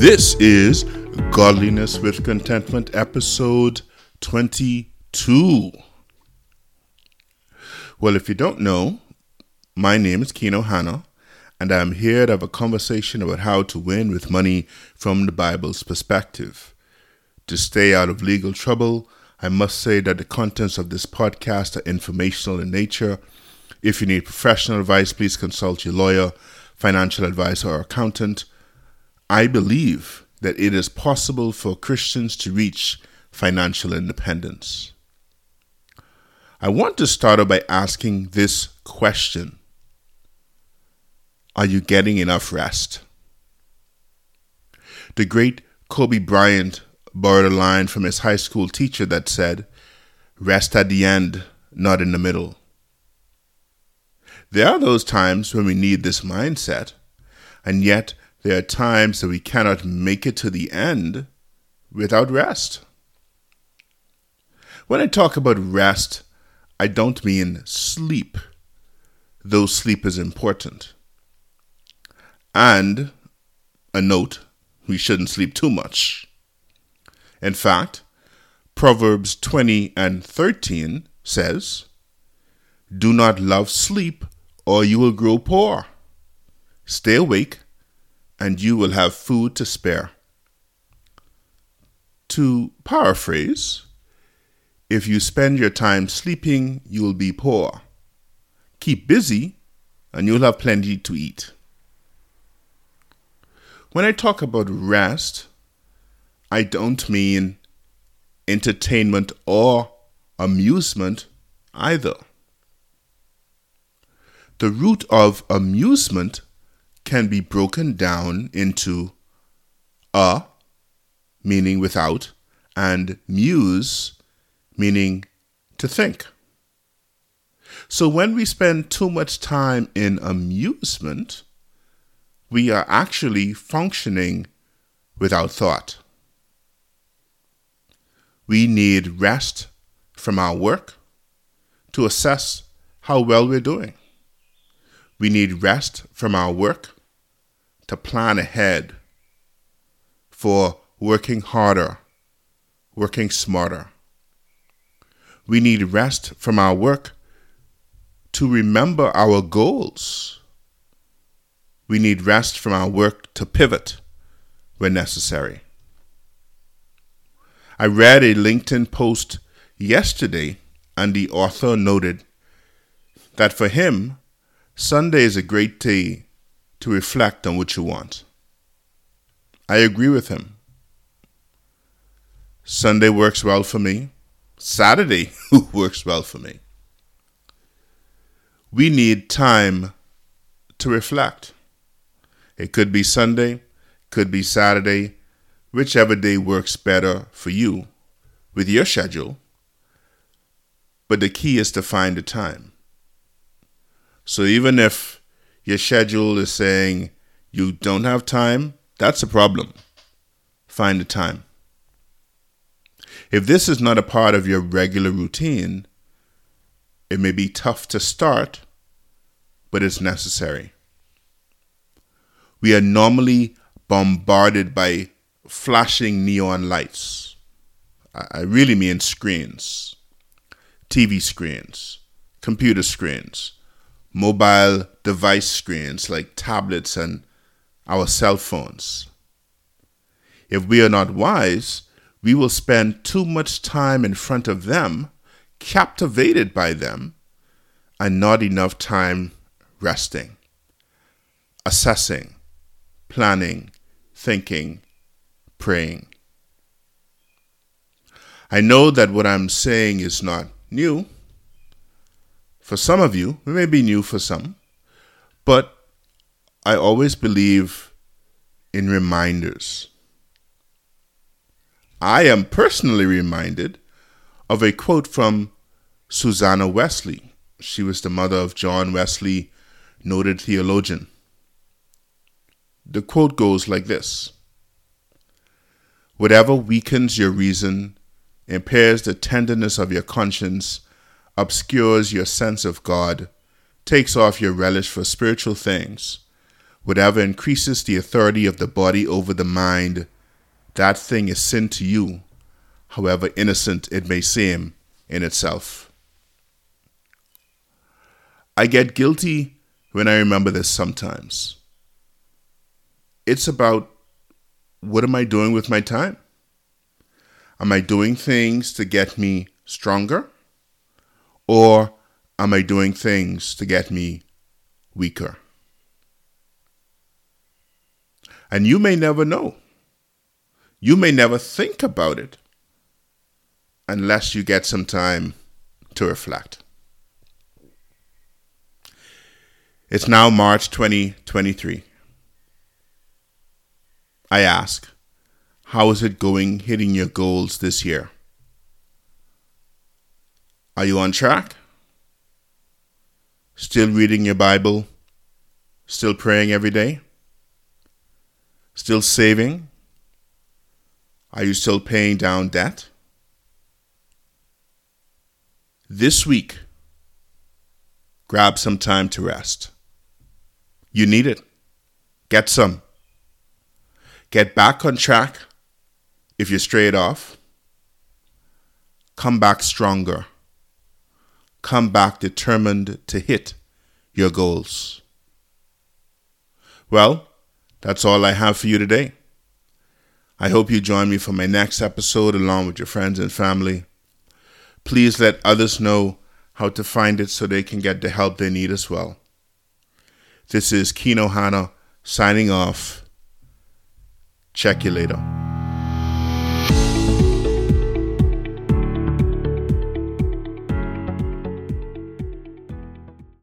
This is Godliness with Contentment, episode 22. Well, if you don't know, my name is Keno Hanna, and I'm here to have a conversation about how to win with money from the Bible's perspective. To stay out of legal trouble, I must say that the contents of this podcast are informational in nature. If you need professional advice, please consult your lawyer, financial advisor, or accountant. I believe that it is possible for Christians to reach financial independence. I want to start out by asking this question Are you getting enough rest? The great Kobe Bryant borrowed a line from his high school teacher that said, Rest at the end, not in the middle. There are those times when we need this mindset, and yet there are times that we cannot make it to the end without rest. When I talk about rest, I don't mean sleep, though sleep is important. And a note we shouldn't sleep too much. In fact, Proverbs 20 and 13 says, Do not love sleep, or you will grow poor. Stay awake and you will have food to spare. To paraphrase, if you spend your time sleeping, you will be poor. Keep busy, and you'll have plenty to eat. When I talk about rest, I don't mean entertainment or amusement either. The root of amusement can be broken down into a, meaning without, and muse, meaning to think. So when we spend too much time in amusement, we are actually functioning without thought. We need rest from our work to assess how well we're doing. We need rest from our work to plan ahead for working harder, working smarter. We need rest from our work to remember our goals. We need rest from our work to pivot when necessary. I read a LinkedIn post yesterday, and the author noted that for him, Sunday is a great day to reflect on what you want. I agree with him. Sunday works well for me. Saturday works well for me. We need time to reflect. It could be Sunday, could be Saturday, whichever day works better for you with your schedule. But the key is to find the time. So even if your schedule is saying you don't have time, that's a problem. Find the time. If this is not a part of your regular routine, it may be tough to start, but it's necessary. We are normally bombarded by flashing neon lights. I really mean screens, TV screens, computer screens mobile device screens like tablets and our cell phones. If we are not wise, we will spend too much time in front of them, captivated by them, and not enough time resting, assessing, planning, thinking, praying. I know that what I'm saying is not new. For some of you, it may be new for some, but I always believe in reminders. I am personally reminded of a quote from Susanna Wesley. She was the mother of John Wesley, noted theologian. The quote goes like this Whatever weakens your reason, impairs the tenderness of your conscience, obscures your sense of God, takes off your relish for spiritual things, whatever increases the authority of the body over the mind, that thing is sin to you, however innocent it may seem in itself. I get guilty when I remember this sometimes. It's about what am I doing with my time? Am I doing things to get me stronger? Or am I doing things to get me weaker? And you may never know. You may never think about it unless you get some time to reflect. It's now March 2023. I ask, how is it going hitting your goals this year? Are you on track? Still reading your Bible? Still praying every day? Still saving? Are you still paying down debt? This week, grab some time to rest. You need it. Get some. Get back on track if you're strayed off. Come back stronger. Come back determined to hit your goals. Well, that's all I have for you today. I hope you join me for my next episode along with your friends and family. Please let others know how to find it so they can get the help they need as well. This is Kino Hana signing off. Check you later.